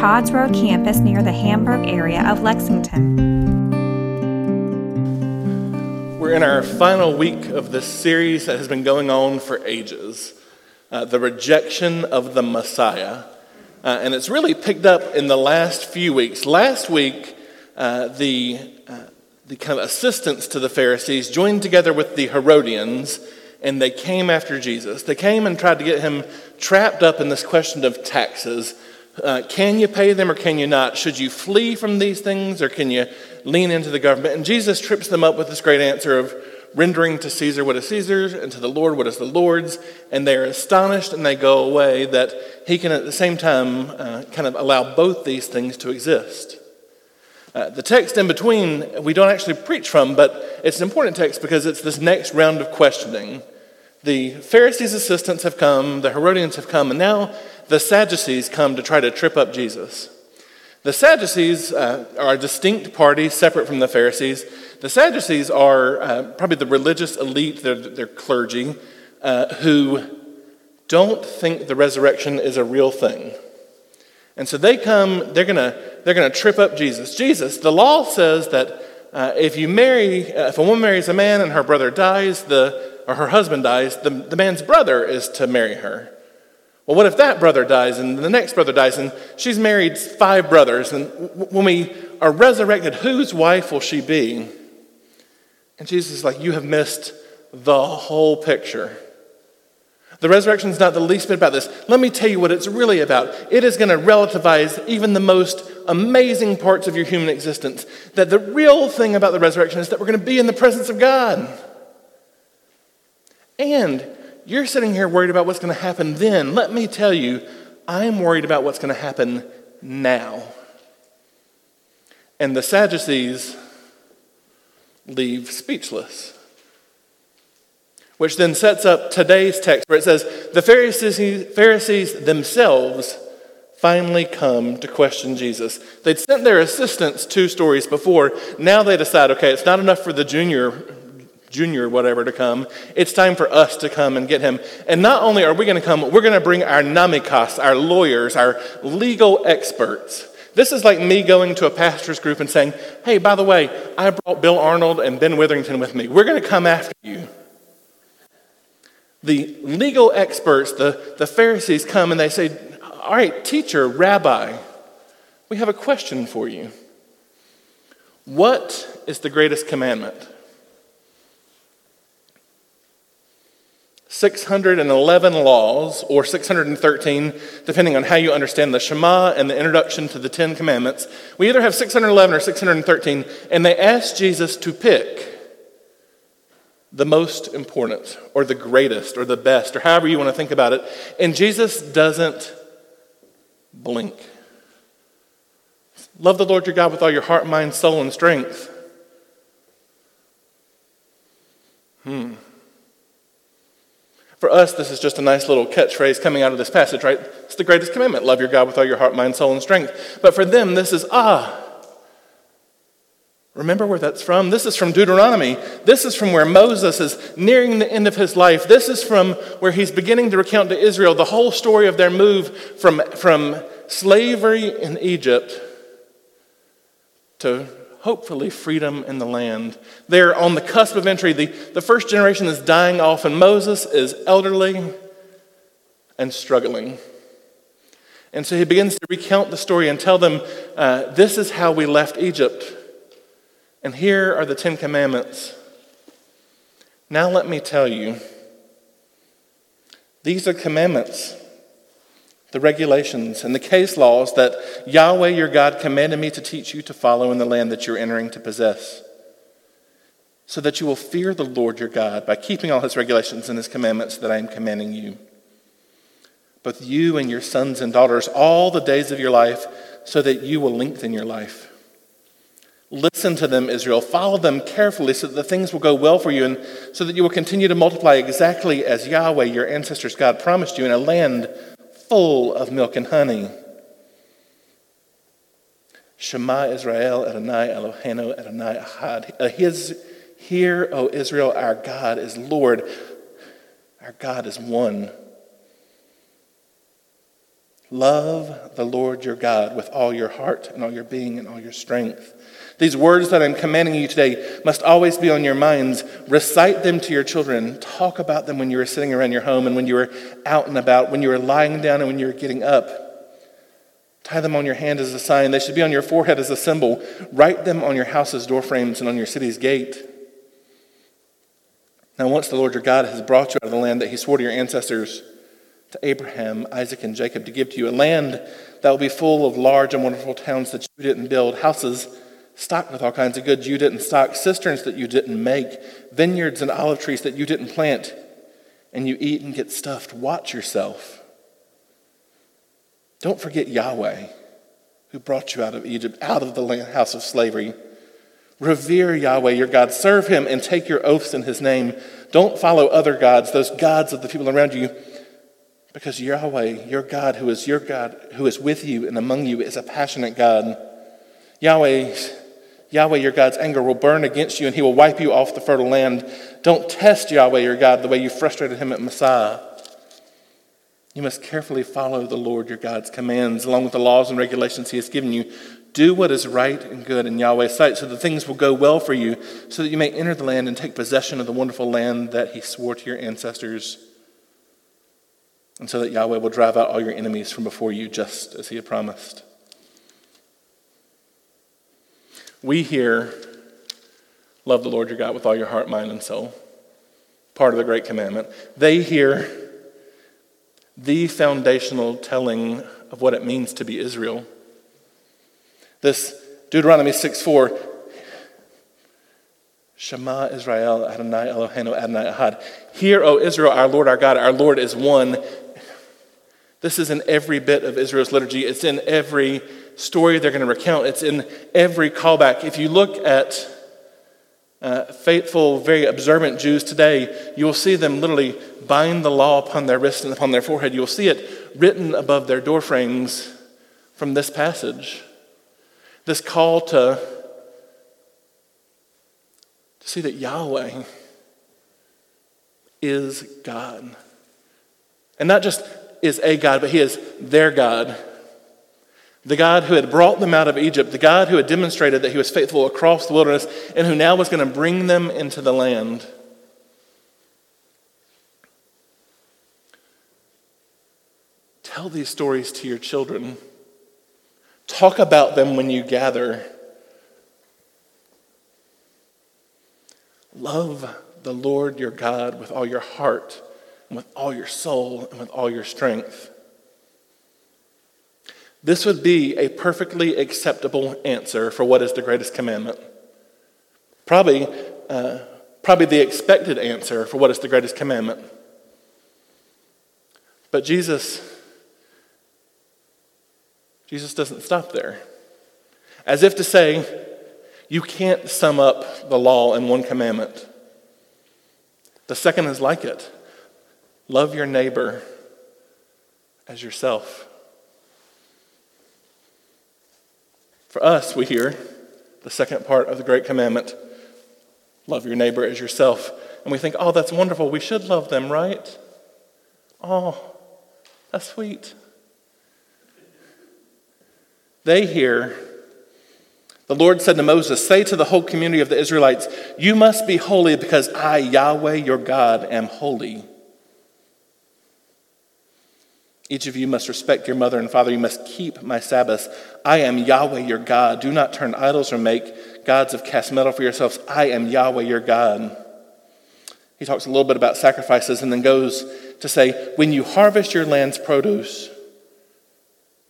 Todd's Road campus near the Hamburg area of Lexington. We're in our final week of this series that has been going on for ages uh, The Rejection of the Messiah. Uh, and it's really picked up in the last few weeks. Last week, uh, the, uh, the kind of assistants to the Pharisees joined together with the Herodians and they came after Jesus. They came and tried to get him trapped up in this question of taxes uh, can you pay them or can you not? Should you flee from these things or can you lean into the government? And Jesus trips them up with this great answer of rendering to Caesar what is Caesar's and to the Lord what is the Lord's. And they are astonished and they go away that he can at the same time uh, kind of allow both these things to exist. Uh, the text in between, we don't actually preach from, but it's an important text because it's this next round of questioning. The Pharisees' assistants have come, the Herodians have come, and now the Sadducees come to try to trip up Jesus. The Sadducees uh, are a distinct party separate from the Pharisees. The Sadducees are uh, probably the religious elite, they're, clergy, uh, who don't think the resurrection is a real thing. And so they come, they're going to they're gonna trip up Jesus. Jesus, the law says that uh, if you marry, uh, if a woman marries a man and her brother dies, the, or her husband dies, the, the man's brother is to marry her. Well, what if that brother dies and the next brother dies and she's married five brothers? And when we are resurrected, whose wife will she be? And Jesus is like, You have missed the whole picture. The resurrection is not the least bit about this. Let me tell you what it's really about. It is going to relativize even the most amazing parts of your human existence. That the real thing about the resurrection is that we're going to be in the presence of God. And you're sitting here worried about what's going to happen then. Let me tell you, I'm worried about what's going to happen now. And the Sadducees leave speechless. Which then sets up today's text where it says, The Pharisees, Pharisees themselves finally come to question Jesus. They'd sent their assistants two stories before. Now they decide, okay, it's not enough for the junior junior whatever to come. It's time for us to come and get him. And not only are we going to come, we're going to bring our nomikos, our lawyers, our legal experts. This is like me going to a pastor's group and saying, hey, by the way, I brought Bill Arnold and Ben Witherington with me. We're going to come after you. The legal experts, the, the Pharisees, come and they say, all right, teacher, rabbi, we have a question for you. What is the greatest commandment? 611 laws, or 613, depending on how you understand the Shema and the introduction to the Ten Commandments. We either have 611 or 613, and they ask Jesus to pick the most important, or the greatest, or the best, or however you want to think about it. And Jesus doesn't blink. Love the Lord your God with all your heart, mind, soul, and strength. Hmm. For us, this is just a nice little catchphrase coming out of this passage, right? It's the greatest commandment love your God with all your heart, mind, soul, and strength. But for them, this is ah. Remember where that's from? This is from Deuteronomy. This is from where Moses is nearing the end of his life. This is from where he's beginning to recount to Israel the whole story of their move from, from slavery in Egypt to hopefully freedom in the land. They're on the cusp of entry. The, the first generation is dying off, and Moses is elderly and struggling. And so he begins to recount the story and tell them, uh, This is how we left Egypt. And here are the Ten Commandments. Now let me tell you, these are commandments the regulations and the case laws that Yahweh your God commanded me to teach you to follow in the land that you're entering to possess, so that you will fear the Lord your God by keeping all his regulations and his commandments that I am commanding you. Both you and your sons and daughters all the days of your life, so that you will lengthen your life. Listen to them, Israel. Follow them carefully so that the things will go well for you and so that you will continue to multiply exactly as Yahweh, your ancestors' God, promised you in a land full of milk and honey. Shema Israel Adonai Eloheinu Adonai Ahad. Uh, his, hear, O Israel, our God is Lord. Our God is one. Love the Lord your God with all your heart and all your being and all your strength. These words that I'm commanding you today must always be on your minds. Recite them to your children. Talk about them when you are sitting around your home and when you are out and about, when you are lying down and when you are getting up. Tie them on your hand as a sign. They should be on your forehead as a symbol. Write them on your house's doorframes and on your city's gate. Now, once the Lord your God has brought you out of the land that he swore to your ancestors, to Abraham, Isaac, and Jacob, to give to you, a land that will be full of large and wonderful towns that you didn't build, houses stocked with all kinds of goods you didn't stock, cisterns that you didn't make, vineyards and olive trees that you didn't plant, and you eat and get stuffed. Watch yourself. Don't forget Yahweh, who brought you out of Egypt, out of the house of slavery. Revere Yahweh, your God. Serve him and take your oaths in his name. Don't follow other gods, those gods of the people around you, because Yahweh, your God, who is your God, who is with you and among you, is a passionate God. Yahweh Yahweh your God's anger will burn against you and he will wipe you off the fertile land. Don't test Yahweh your God the way you frustrated him at Massah. You must carefully follow the Lord your God's commands along with the laws and regulations he has given you. Do what is right and good in Yahweh's sight so that things will go well for you, so that you may enter the land and take possession of the wonderful land that he swore to your ancestors, and so that Yahweh will drive out all your enemies from before you, just as he had promised. We hear, love the Lord your God with all your heart, mind, and soul. Part of the Great Commandment. They hear the foundational telling of what it means to be Israel. This Deuteronomy 6 4, Shema Israel Adonai Eloheinu Adonai Ahad. Hear, O Israel, our Lord, our God, our Lord is one. This is in every bit of Israel's liturgy. It's in every story they're going to recount. It's in every callback. If you look at uh, faithful, very observant Jews today, you will see them literally bind the law upon their wrist and upon their forehead. You'll see it written above their doorframes from this passage. This call to, to see that Yahweh is God. And not just is a God, but He is their God. The God who had brought them out of Egypt, the God who had demonstrated that he was faithful across the wilderness, and who now was going to bring them into the land. Tell these stories to your children. Talk about them when you gather. Love the Lord your God with all your heart, and with all your soul, and with all your strength. This would be a perfectly acceptable answer for what is the greatest commandment. Probably, uh, probably the expected answer for what is the greatest commandment. But Jesus, Jesus doesn't stop there. As if to say, you can't sum up the law in one commandment. The second is like it love your neighbor as yourself. For us, we hear the second part of the Great Commandment love your neighbor as yourself. And we think, oh, that's wonderful. We should love them, right? Oh, that's sweet. They hear the Lord said to Moses, Say to the whole community of the Israelites, You must be holy because I, Yahweh your God, am holy. Each of you must respect your mother and father. You must keep my Sabbaths. I am Yahweh your God. Do not turn idols or make gods of cast metal for yourselves. I am Yahweh your God. He talks a little bit about sacrifices and then goes to say, When you harvest your land's produce,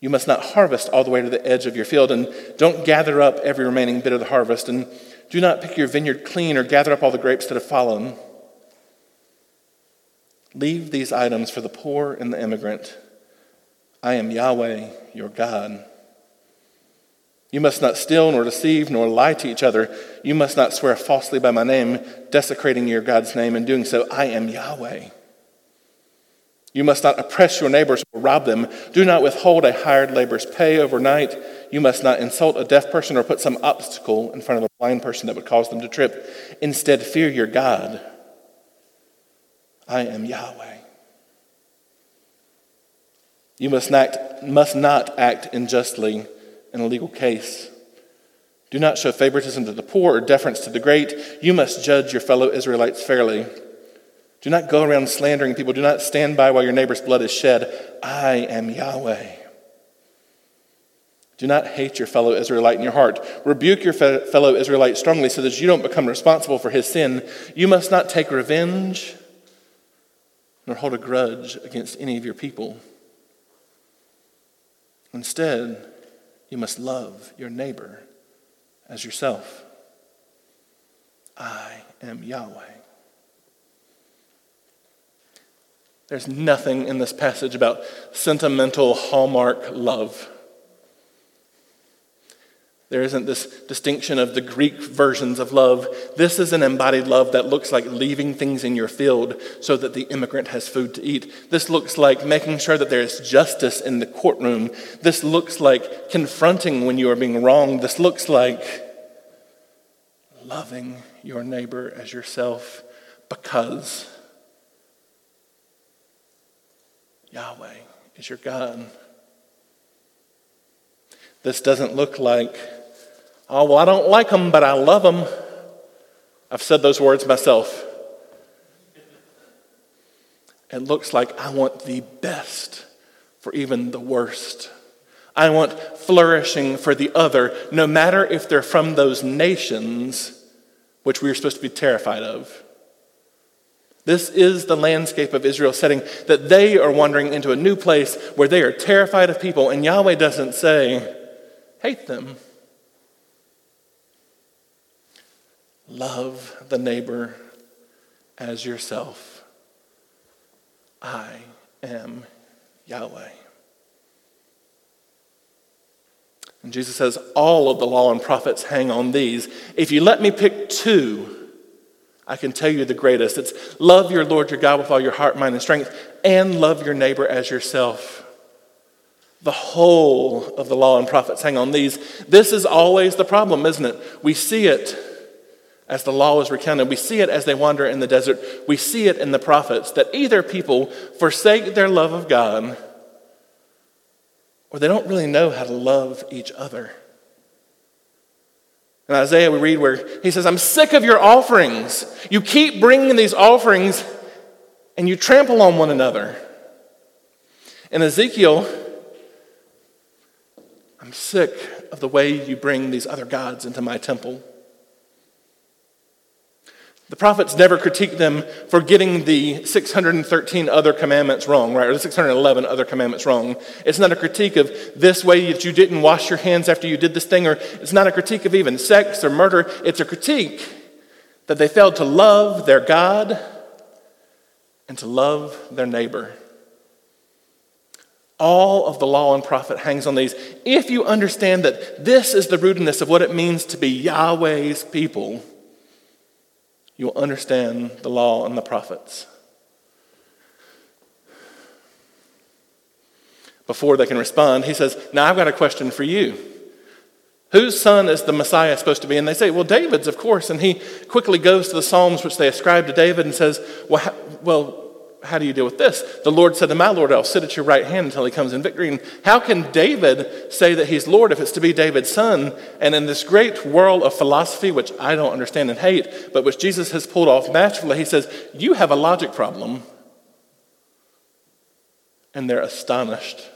you must not harvest all the way to the edge of your field, and don't gather up every remaining bit of the harvest, and do not pick your vineyard clean or gather up all the grapes that have fallen. Leave these items for the poor and the immigrant. I am Yahweh, your God. You must not steal, nor deceive, nor lie to each other. You must not swear falsely by my name, desecrating your God's name, and doing so, I am Yahweh. You must not oppress your neighbors or rob them. Do not withhold a hired laborer's pay overnight. You must not insult a deaf person or put some obstacle in front of a blind person that would cause them to trip. Instead, fear your God. I am Yahweh. You must not, must not act unjustly in a legal case. Do not show favoritism to the poor or deference to the great. You must judge your fellow Israelites fairly. Do not go around slandering people. Do not stand by while your neighbor's blood is shed. I am Yahweh. Do not hate your fellow Israelite in your heart. Rebuke your fellow Israelite strongly so that you don't become responsible for his sin. You must not take revenge nor hold a grudge against any of your people. Instead, you must love your neighbor as yourself. I am Yahweh. There's nothing in this passage about sentimental hallmark love. There isn't this distinction of the Greek versions of love. This is an embodied love that looks like leaving things in your field so that the immigrant has food to eat. This looks like making sure that there is justice in the courtroom. This looks like confronting when you are being wronged. This looks like loving your neighbor as yourself because Yahweh is your God. This doesn't look like, oh, well, I don't like them, but I love them. I've said those words myself. It looks like I want the best for even the worst. I want flourishing for the other, no matter if they're from those nations which we are supposed to be terrified of. This is the landscape of Israel setting that they are wandering into a new place where they are terrified of people, and Yahweh doesn't say, hate them. Love the neighbor as yourself. I am Yahweh. And Jesus says, All of the law and prophets hang on these. If you let me pick two, I can tell you the greatest. It's love your Lord your God with all your heart, mind, and strength, and love your neighbor as yourself. The whole of the law and prophets hang on these. This is always the problem, isn't it? We see it as the law is recounted. We see it as they wander in the desert. We see it in the prophets that either people forsake their love of God or they don't really know how to love each other. In Isaiah, we read where he says, I'm sick of your offerings. You keep bringing these offerings and you trample on one another. In Ezekiel, I'm sick of the way you bring these other gods into my temple. The prophets never critique them for getting the 613 other commandments wrong, right? Or the 611 other commandments wrong. It's not a critique of this way that you didn't wash your hands after you did this thing, or it's not a critique of even sex or murder. It's a critique that they failed to love their God and to love their neighbor. All of the law and prophet hangs on these. If you understand that this is the rootedness of what it means to be Yahweh's people, you will understand the law and the prophets. Before they can respond, he says, Now I've got a question for you. Whose son is the Messiah supposed to be? And they say, Well, David's, of course. And he quickly goes to the Psalms which they ascribe to David and says, Well, well how do you deal with this? The Lord said to my Lord, I'll sit at your right hand until he comes in victory. And how can David say that he's Lord if it's to be David's son? And in this great whirl of philosophy, which I don't understand and hate, but which Jesus has pulled off naturally, he says, You have a logic problem. And they're astonished.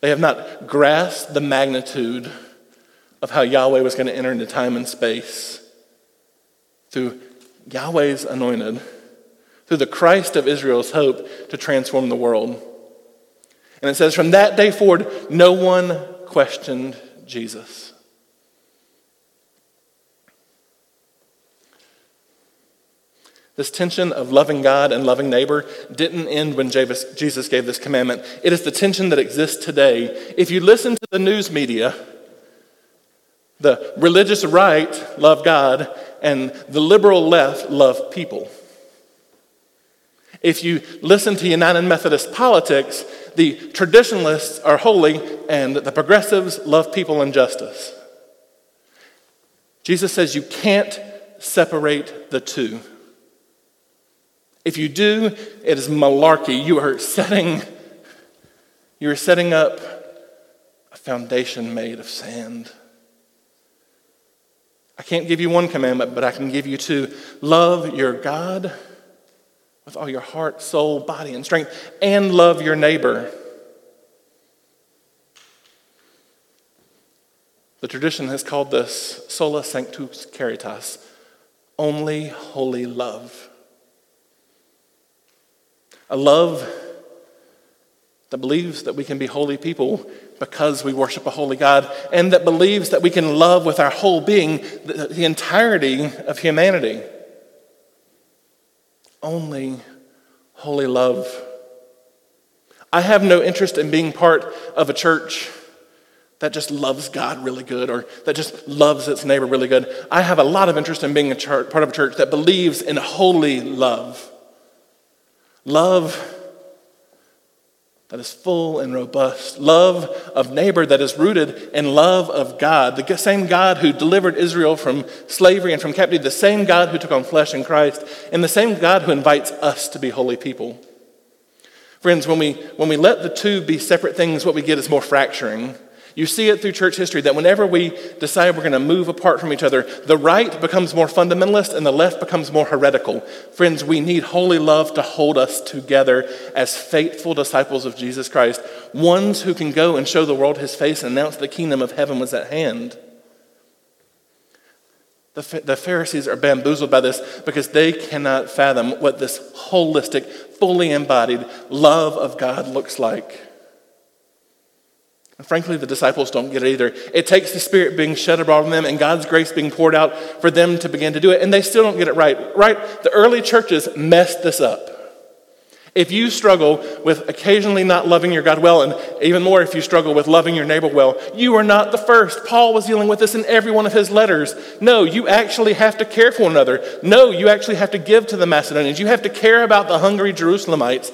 They have not grasped the magnitude of how Yahweh was going to enter into time and space through Yahweh's anointed through the Christ of Israel's hope to transform the world. And it says, from that day forward, no one questioned Jesus. This tension of loving God and loving neighbor didn't end when Jesus gave this commandment. It is the tension that exists today. If you listen to the news media, The religious right love God, and the liberal left love people. If you listen to United Methodist politics, the traditionalists are holy and the progressives love people and justice. Jesus says you can't separate the two. If you do, it is malarkey. You are setting, you are setting up a foundation made of sand. I can't give you one commandment, but I can give you two. Love your God with all your heart, soul, body, and strength, and love your neighbor. The tradition has called this sola sanctus caritas, only holy love. A love that believes that we can be holy people because we worship a holy God, and that believes that we can love with our whole being the, the entirety of humanity. Only holy love. I have no interest in being part of a church that just loves God really good or that just loves its neighbor really good. I have a lot of interest in being a church, part of a church that believes in holy love. Love that is full and robust, love of neighbor that is rooted in love of God, the same God who delivered Israel from slavery and from captivity, the same God who took on flesh in Christ, and the same God who invites us to be holy people. Friends, when we, when we let the two be separate things, what we get is more fracturing. You see it through church history that whenever we decide we're going to move apart from each other, the right becomes more fundamentalist and the left becomes more heretical. Friends, we need holy love to hold us together as faithful disciples of Jesus Christ, ones who can go and show the world his face and announce the kingdom of heaven was at hand. The, the Pharisees are bamboozled by this because they cannot fathom what this holistic, fully embodied love of God looks like. Frankly, the disciples don't get it either. It takes the Spirit being shed abroad on them and God's grace being poured out for them to begin to do it, and they still don't get it right. Right? The early churches messed this up. If you struggle with occasionally not loving your God well, and even more if you struggle with loving your neighbor well, you are not the first. Paul was dealing with this in every one of his letters. No, you actually have to care for one another. No, you actually have to give to the Macedonians. You have to care about the hungry Jerusalemites.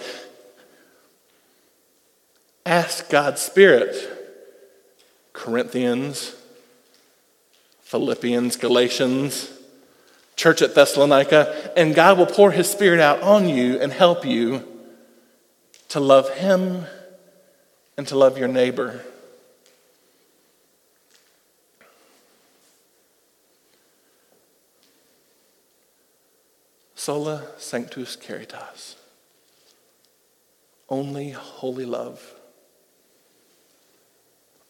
Ask God's Spirit. Corinthians, Philippians, Galatians, church at Thessalonica, and God will pour His Spirit out on you and help you to love Him and to love your neighbor. Sola Sanctus Caritas. Only holy love.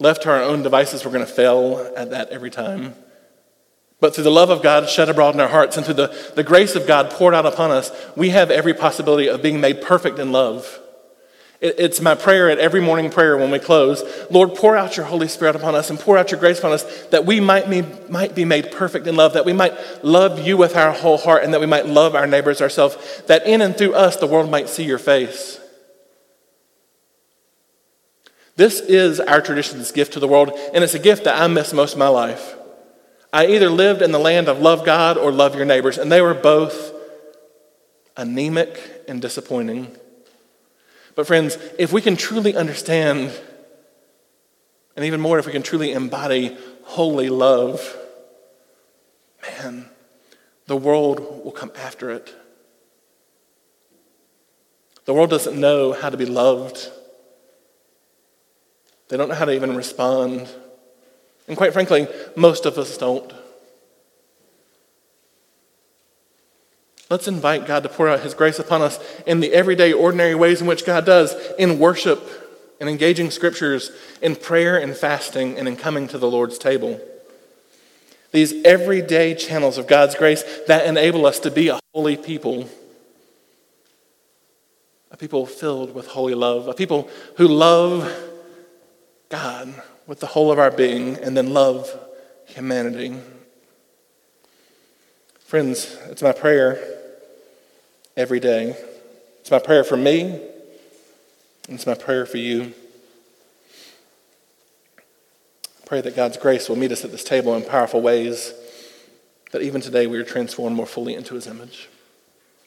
Left to our own devices, we're going to fail at that every time. But through the love of God shed abroad in our hearts and through the, the grace of God poured out upon us, we have every possibility of being made perfect in love. It, it's my prayer at every morning prayer when we close Lord, pour out your Holy Spirit upon us and pour out your grace upon us that we might be, might be made perfect in love, that we might love you with our whole heart, and that we might love our neighbors ourselves, that in and through us the world might see your face. This is our tradition's gift to the world, and it's a gift that I miss most of my life. I either lived in the land of love God or love your neighbors, and they were both anemic and disappointing. But, friends, if we can truly understand, and even more, if we can truly embody holy love, man, the world will come after it. The world doesn't know how to be loved. They don't know how to even respond. And quite frankly, most of us don't. Let's invite God to pour out His grace upon us in the everyday, ordinary ways in which God does in worship, in engaging scriptures, in prayer and fasting, and in coming to the Lord's table. These everyday channels of God's grace that enable us to be a holy people. A people filled with holy love. A people who love God with the whole of our being and then love humanity. Friends, it's my prayer every day. It's my prayer for me, and it's my prayer for you. I Pray that God's grace will meet us at this table in powerful ways, that even today we are transformed more fully into his image.